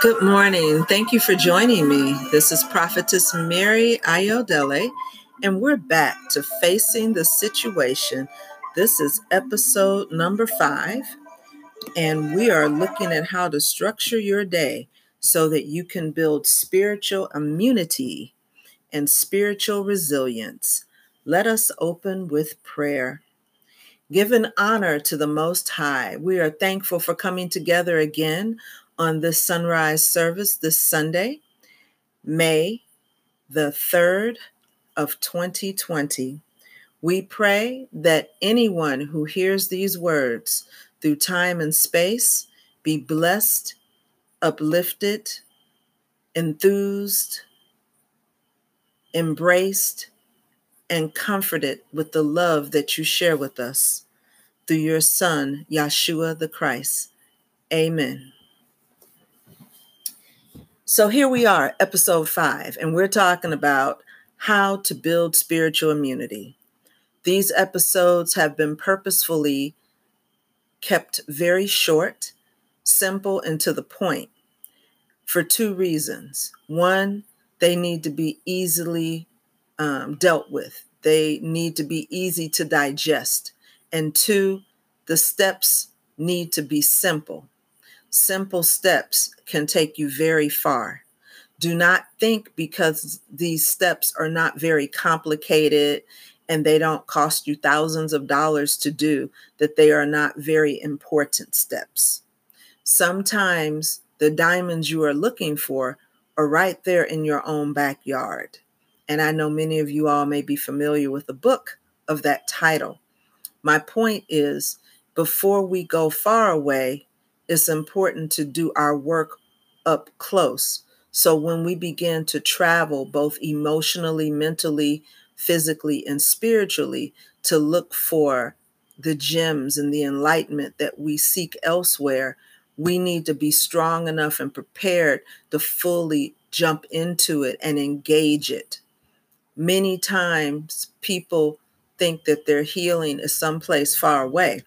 Good morning. Thank you for joining me. This is Prophetess Mary Ayodele, and we're back to Facing the Situation. This is episode number five, and we are looking at how to structure your day so that you can build spiritual immunity and spiritual resilience. Let us open with prayer. Given honor to the Most High, we are thankful for coming together again on this sunrise service this Sunday, May the 3rd of 2020. We pray that anyone who hears these words through time and space be blessed, uplifted, enthused, embraced, and comforted with the love that you share with us through your Son, Yeshua the Christ. Amen. So here we are, episode five, and we're talking about how to build spiritual immunity. These episodes have been purposefully kept very short, simple, and to the point for two reasons. One, they need to be easily um, dealt with, they need to be easy to digest. And two, the steps need to be simple simple steps can take you very far. Do not think because these steps are not very complicated and they don't cost you thousands of dollars to do that they are not very important steps. Sometimes the diamonds you are looking for are right there in your own backyard. And I know many of you all may be familiar with the book of that title. My point is before we go far away, it's important to do our work up close. So when we begin to travel, both emotionally, mentally, physically, and spiritually, to look for the gems and the enlightenment that we seek elsewhere, we need to be strong enough and prepared to fully jump into it and engage it. Many times people think that their healing is someplace far away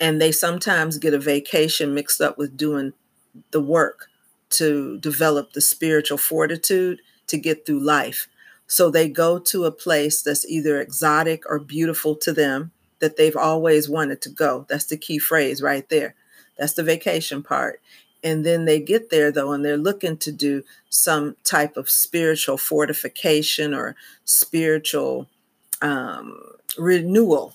and they sometimes get a vacation mixed up with doing the work to develop the spiritual fortitude to get through life. So they go to a place that's either exotic or beautiful to them that they've always wanted to go. That's the key phrase right there. That's the vacation part. And then they get there though, and they're looking to do some type of spiritual fortification or spiritual um, renewal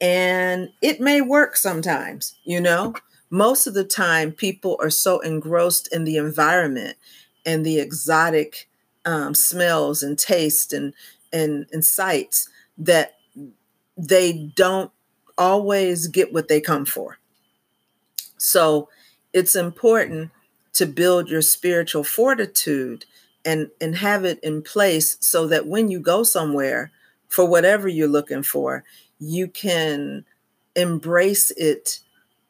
and it may work sometimes, you know. Most of the time, people are so engrossed in the environment and the exotic um, smells and taste and, and, and sights that they don't always get what they come for. So it's important to build your spiritual fortitude and, and have it in place so that when you go somewhere for whatever you're looking for, you can embrace it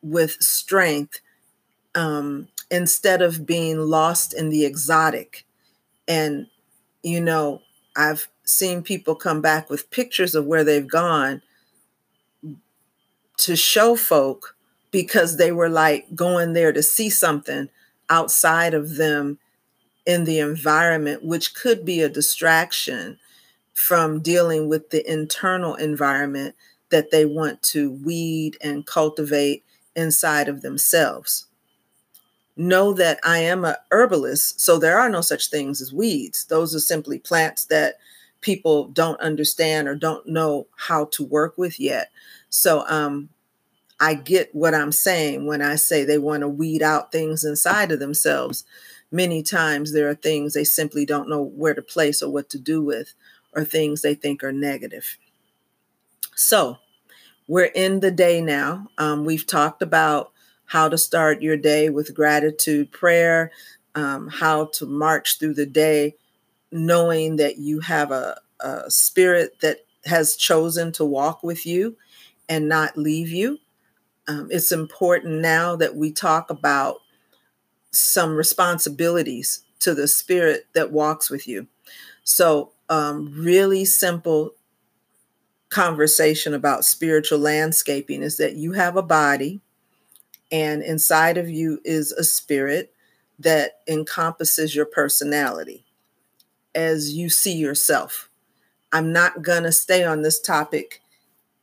with strength um, instead of being lost in the exotic. And, you know, I've seen people come back with pictures of where they've gone to show folk because they were like going there to see something outside of them in the environment, which could be a distraction from dealing with the internal environment that they want to weed and cultivate inside of themselves. Know that I am a herbalist, so there are no such things as weeds. Those are simply plants that people don't understand or don't know how to work with yet. So um I get what I'm saying when I say they want to weed out things inside of themselves. Many times there are things they simply don't know where to place or what to do with or things they think are negative. So, we're in the day now. Um, we've talked about how to start your day with gratitude prayer, um, how to march through the day knowing that you have a, a spirit that has chosen to walk with you and not leave you. Um, it's important now that we talk about some responsibilities to the spirit that walks with you. So, um, really simple conversation about spiritual landscaping is that you have a body And inside of you is a spirit that encompasses your personality as you see yourself. I'm not going to stay on this topic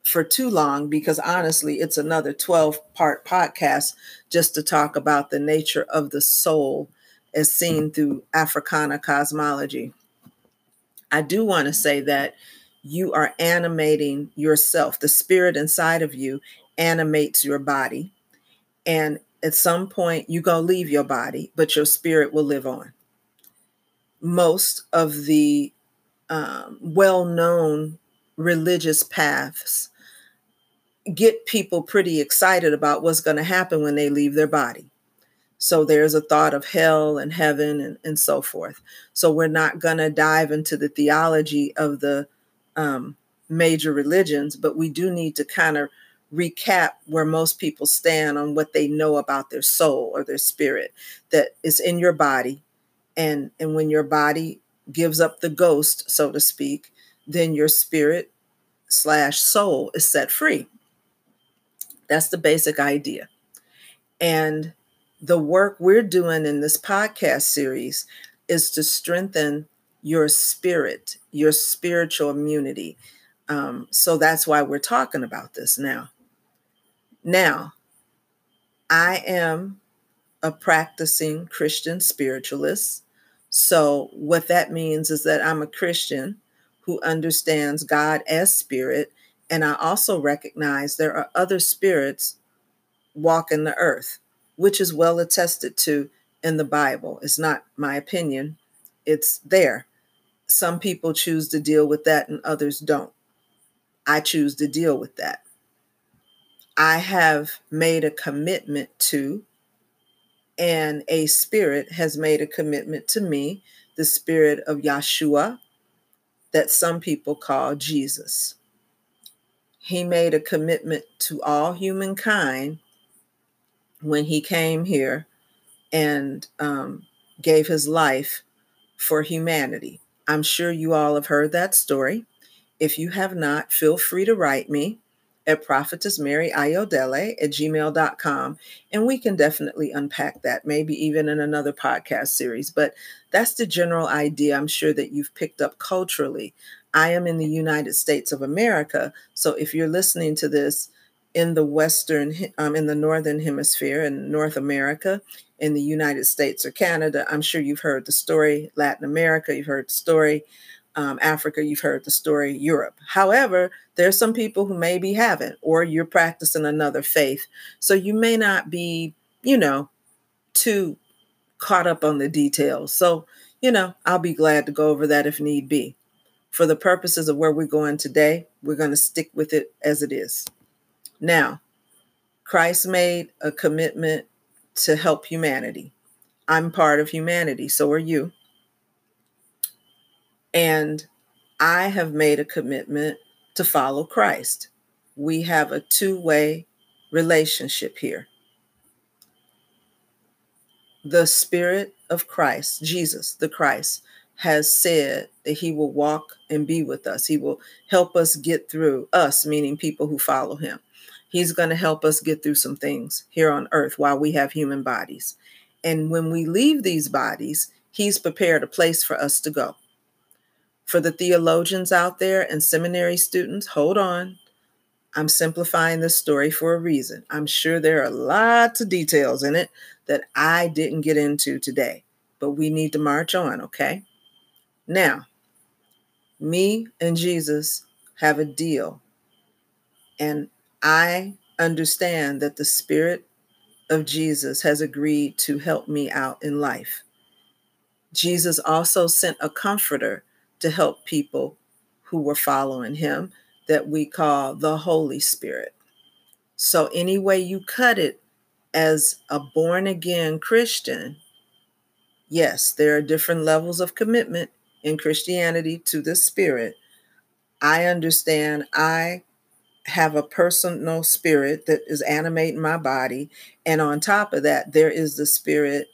for too long because honestly, it's another 12 part podcast just to talk about the nature of the soul as seen through Africana cosmology. I do want to say that you are animating yourself. The spirit inside of you animates your body. And at some point, you go leave your body, but your spirit will live on. Most of the um, well known religious paths get people pretty excited about what's going to happen when they leave their body. So there's a thought of hell and heaven and, and so forth. So we're not going to dive into the theology of the um, major religions, but we do need to kind of recap where most people stand on what they know about their soul or their spirit that is in your body. And, and when your body gives up the ghost, so to speak, then your spirit slash soul is set free. That's the basic idea. And the work we're doing in this podcast series is to strengthen your spirit, your spiritual immunity. Um, so that's why we're talking about this now. Now, I am a practicing Christian spiritualist. So, what that means is that I'm a Christian who understands God as spirit and I also recognize there are other spirits walking the earth, which is well attested to in the Bible. It's not my opinion, it's there. Some people choose to deal with that and others don't. I choose to deal with that. I have made a commitment to, and a spirit has made a commitment to me, the spirit of Yeshua, that some people call Jesus he made a commitment to all humankind when he came here and um, gave his life for humanity. I'm sure you all have heard that story. If you have not, feel free to write me at prophetessmaryayodele at gmail.com and we can definitely unpack that, maybe even in another podcast series. But that's the general idea I'm sure that you've picked up culturally I am in the United States of America. So if you're listening to this in the Western, um, in the Northern Hemisphere, in North America, in the United States or Canada, I'm sure you've heard the story. Latin America, you've heard the story. Um, Africa, you've heard the story. Europe. However, there's some people who maybe haven't, or you're practicing another faith. So you may not be, you know, too caught up on the details. So, you know, I'll be glad to go over that if need be for the purposes of where we're going today, we're going to stick with it as it is. Now, Christ made a commitment to help humanity. I'm part of humanity, so are you. And I have made a commitment to follow Christ. We have a two way relationship here. The Spirit of Christ, Jesus, the Christ, has said that he will walk and be with us. He will help us get through us, meaning people who follow him. He's going to help us get through some things here on earth while we have human bodies. And when we leave these bodies, he's prepared a place for us to go. For the theologians out there and seminary students, hold on. I'm simplifying this story for a reason. I'm sure there are lots of details in it that I didn't get into today, but we need to march on, okay? Now, me and Jesus have a deal, and I understand that the Spirit of Jesus has agreed to help me out in life. Jesus also sent a comforter to help people who were following him that we call the Holy Spirit. So, any way you cut it as a born again Christian, yes, there are different levels of commitment in Christianity to the Spirit, I understand I have a personal spirit that is animating my body. And on top of that, there is the spirit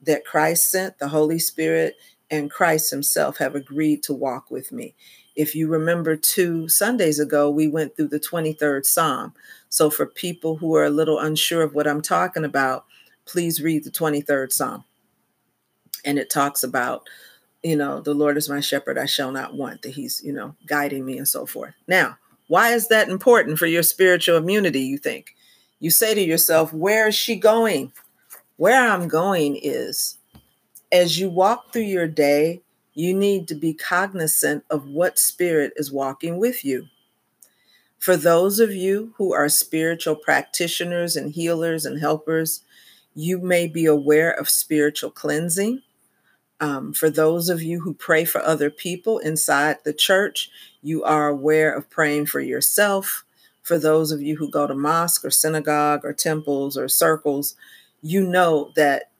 that Christ sent, the Holy Spirit, and Christ Himself have agreed to walk with me. If you remember two Sundays ago, we went through the 23rd Psalm. So for people who are a little unsure of what I'm talking about, please read the 23rd Psalm. And it talks about, you know, the Lord is my shepherd, I shall not want, that he's, you know, guiding me and so forth. Now, why is that important for your spiritual immunity, you think? You say to yourself, where is she going? Where I'm going is as you walk through your day, you need to be cognizant of what spirit is walking with you. For those of you who are spiritual practitioners and healers and helpers, you may be aware of spiritual cleansing. Um, for those of you who pray for other people inside the church, you are aware of praying for yourself. For those of you who go to mosque or synagogue or temples or circles, you know that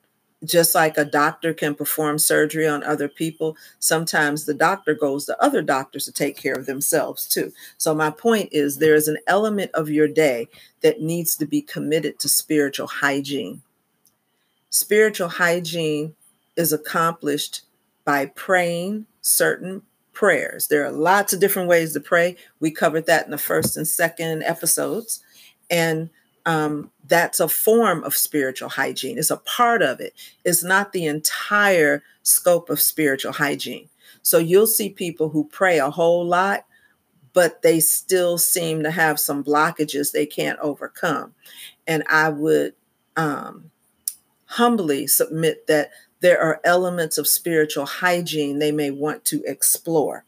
just like a doctor can perform surgery on other people, sometimes the doctor goes to other doctors to take care of themselves too. So, my point is there is an element of your day that needs to be committed to spiritual hygiene. Spiritual hygiene is accomplished by praying certain prayers. There are lots of different ways to pray. We covered that in the first and second episodes. And um, that's a form of spiritual hygiene. It's a part of it. It's not the entire scope of spiritual hygiene. So you'll see people who pray a whole lot, but they still seem to have some blockages they can't overcome. And I would um, humbly submit that there are elements of spiritual hygiene they may want to explore.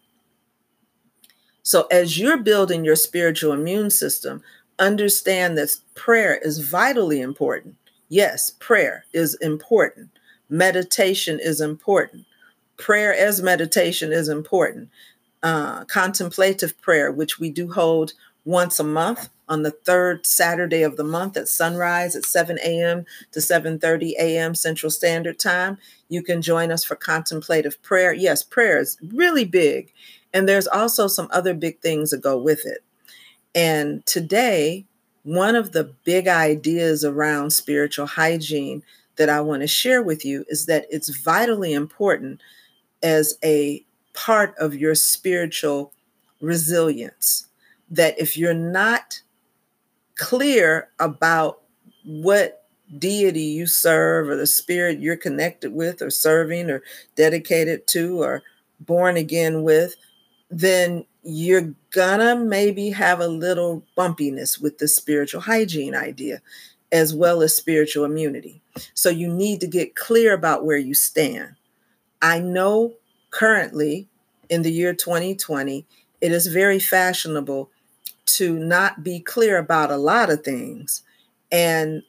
So, as you're building your spiritual immune system, understand that prayer is vitally important. Yes, prayer is important. Meditation is important. Prayer as meditation is important. Uh, contemplative prayer, which we do hold once a month on the third Saturday of the month at sunrise at 7 a.m. to 7:30 a.m. Central Standard Time. You can join us for contemplative prayer. Yes, prayer is really big, and there's also some other big things that go with it. And today, one of the big ideas around spiritual hygiene that I want to share with you is that it's vitally important as a part of your spiritual resilience. That if you're not clear about what deity you serve or the spirit you're connected with or serving or dedicated to or born again with, then you're gonna maybe have a little bumpiness with the spiritual hygiene idea as well as spiritual immunity. So you need to get clear about where you stand. I know currently in the year 2020, it is very fashionable to not be clear about a lot of things. And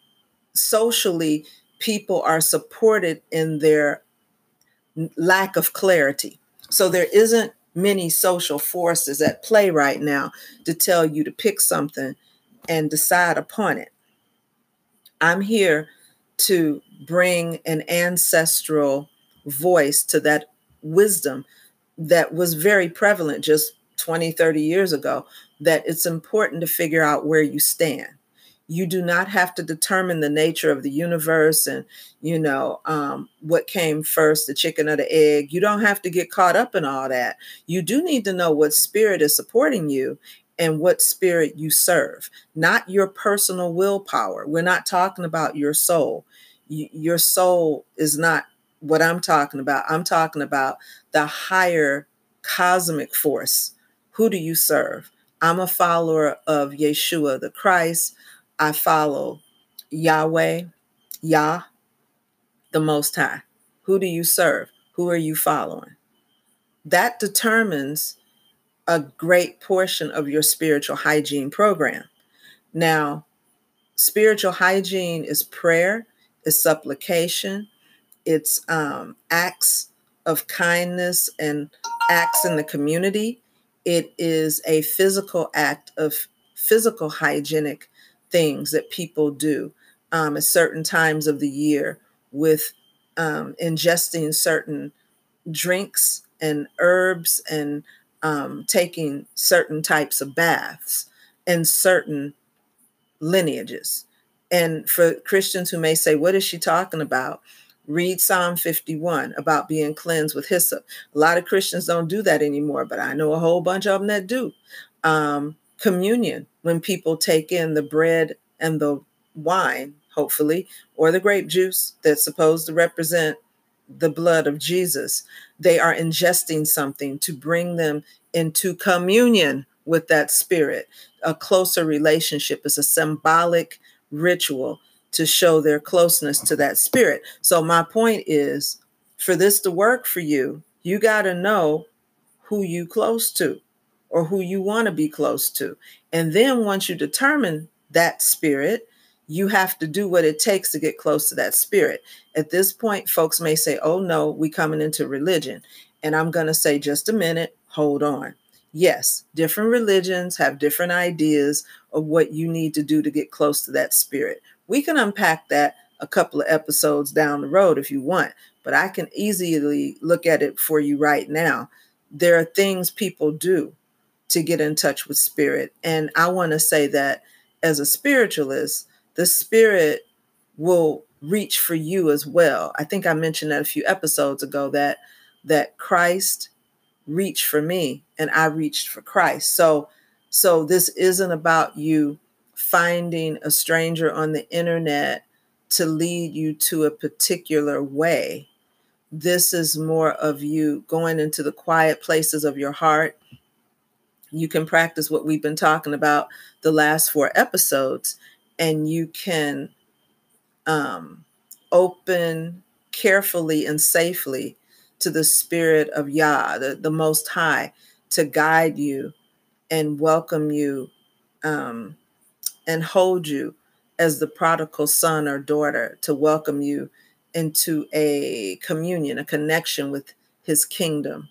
socially, people are supported in their lack of clarity. So there isn't many social forces at play right now to tell you to pick something and decide upon it. I'm here to bring an ancestral voice to that wisdom that was very prevalent just 20, 30 years ago, that it's important to figure out where you stand. You do not have to determine the nature of the universe and you know um, what came first the chicken or the egg. You don't have to get caught up in all that. You do need to know what spirit is supporting you and what spirit you serve not your personal willpower. We're not talking about your soul. Your soul is not what i'm talking about. I'm talking about the higher cosmic force. Who do you serve i'm a follower of yeshua the christ I follow Yahweh, Yah, the Most High. Who do you serve? Who are you following? That determines a great portion of your spiritual hygiene program. Now, spiritual hygiene is prayer, is supplication, it's um, acts of kindness and acts in the community. It is a physical act of physical hygienic things that people do um, at certain times of the year with um, ingesting certain drinks and herbs and um, taking certain types of baths and certain lineages. And for Christians who may say, What is she talking about? Read Psalm 51 about being cleansed with hyssop. A lot of Christians don't do that anymore, but I know a whole bunch of them that do. Um, communion, when people take in the bread and the wine, hopefully, or the grape juice that's supposed to represent the blood of Jesus, they are ingesting something to bring them into communion with that spirit. A closer relationship is a symbolic ritual to show their closeness to that spirit. So, my point is for this to work for you, you got to know who you close to or who you want to be close to. And then once you determine that spirit, you have to do what it takes to get close to that spirit. At this point, folks may say, oh no, we coming into religion. And I'm going to say, just a minute, hold on. Yes, different religions have different ideas of what you need to do to get close to that spirit. We can unpack that a couple of episodes down the road if you want, but I can easily look at it for you right now. There are things people do to get in touch with spirit. And I want to say that as a spiritualist, the spirit will reach for you as well. I think I mentioned that a few episodes ago that that Christ reached for me and I reached for Christ. So so this isn't about you finding a stranger on the internet to lead you to a particular way. This is more of you going into the quiet places of your heart. You can practice what we've been talking about the last four episodes, and you can um, open carefully and safely to the Spirit of Yah, the, the Most High, to guide you and welcome you um, and hold you as the prodigal son or daughter to welcome you into a communion, a connection with his kingdom.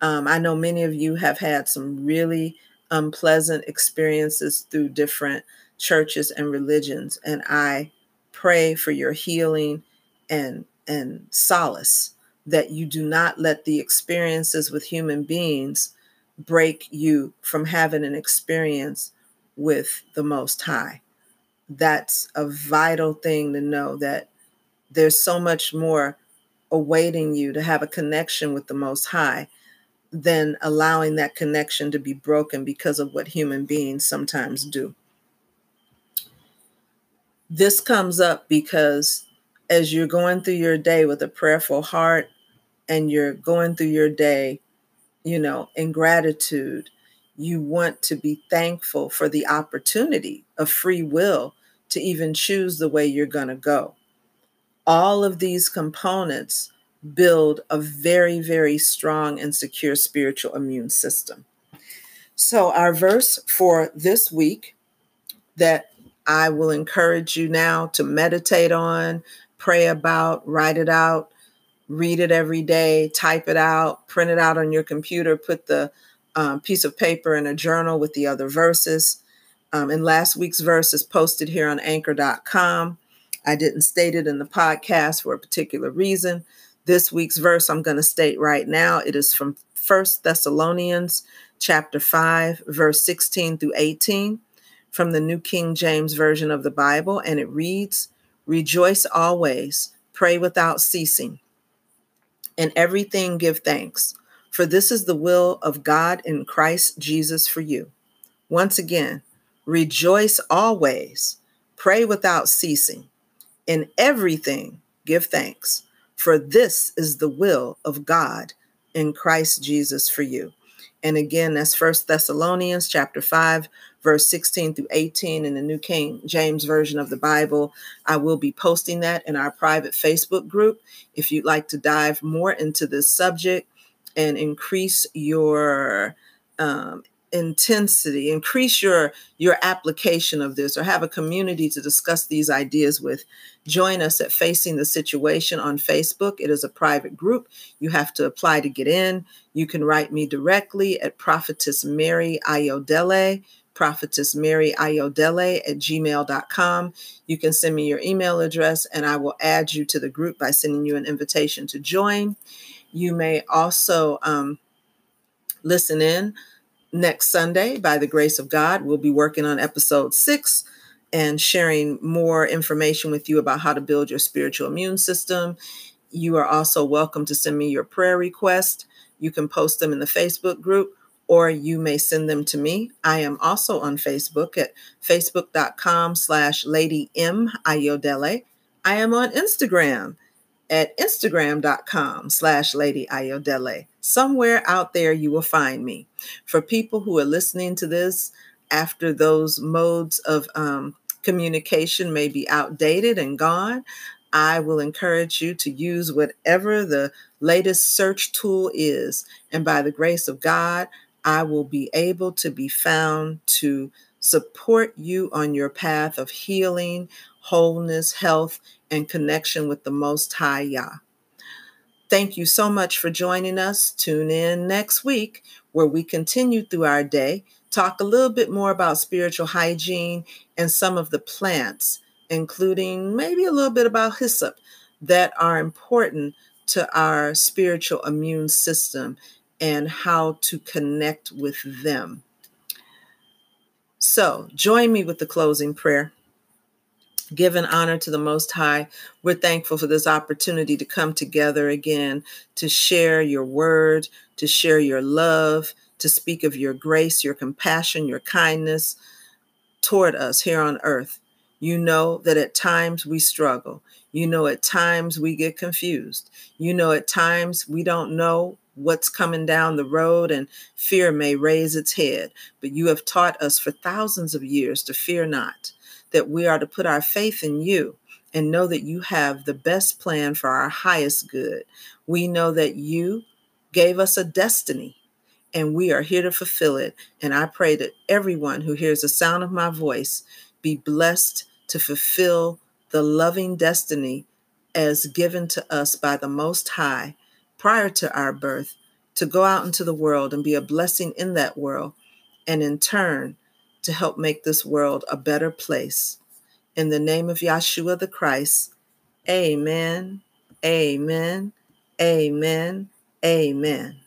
Um, I know many of you have had some really unpleasant experiences through different churches and religions, and I pray for your healing and and solace that you do not let the experiences with human beings break you from having an experience with the Most High. That's a vital thing to know that there's so much more awaiting you to have a connection with the Most High than allowing that connection to be broken because of what human beings sometimes do. This comes up because as you're going through your day with a prayerful heart and you're going through your day, you know, in gratitude you want to be thankful for the opportunity of free will to even choose the way you're going to go. All of these components build a very, very strong and secure spiritual immune system. So, our verse for this week that I will encourage you now to meditate on, pray about, write it out, read it every day, type it out, print it out on your computer, put the um, piece of paper and a journal with the other verses. Um, and last week's verse is posted here on anchor.com. I didn't state it in the podcast for a particular reason. This week's verse I'm going to state right now. It is from First Thessalonians chapter 5, verse 16 through 18 from the New King James Version of the Bible. And it reads, Rejoice always, pray without ceasing, and everything give thanks for this is the will of God in Christ Jesus for you. Once again, rejoice always, pray without ceasing. In everything, give thanks, for this is the will of God in Christ Jesus for you. And again, that's First Thessalonians chapter 5, verse 16 through 18 in the New King James Version of the Bible. I will be posting that in our private Facebook group. If you'd like to dive more into this subject, and increase your um, intensity increase your your application of this or have a community to discuss these ideas with. Join us at facing the situation on facebook. It is a private group. You have to apply to get in. You can write me directly at prophetess mary ayodele prophetess mary ayodele at gmail.com you can send me your email address and i will add you to the group by sending you an invitation to join you may also um, listen in next Sunday by the grace of God. We'll be working on episode six and sharing more information with you about how to build your spiritual immune system. You are also welcome to send me your prayer request. You can post them in the Facebook group or you may send them to me. I am also on Facebook at facebook.com slash Lady M Ayodele. I am on Instagram at instagram.com slash Lady Ayodele. Somewhere out there you will find me. For people who are listening to this after those modes of um, communication may be outdated and gone, I will encourage you to use whatever the latest search tool is. And by the grace of God, I will be able to be found to support you on your path of healing, wholeness, health, and connection with the Most High Yah. Thank you so much for joining us. Tune in next week where we continue through our day, talk a little bit more about spiritual hygiene and some of the plants, including maybe a little bit about hyssop that are important to our spiritual immune system and how to connect with them. So, join me with the closing prayer. Give an honor to the Most High. We're thankful for this opportunity to come together again to share your word, to share your love, to speak of your grace, your compassion, your kindness toward us here on earth. You know that at times we struggle. You know at times we get confused. You know at times we don't know what's coming down the road, and fear may raise its head. But you have taught us for thousands of years to fear not, that we are to put our faith in you and know that you have the best plan for our highest good. We know that you gave us a destiny and we are here to fulfill it. And I pray that everyone who hears the sound of my voice be blessed to fulfill the loving destiny as given to us by the Most High prior to our birth to go out into the world and be a blessing in that world, and in turn, to help make this world a better place. In the name of Yahshua the Christ, amen, amen, amen, amen.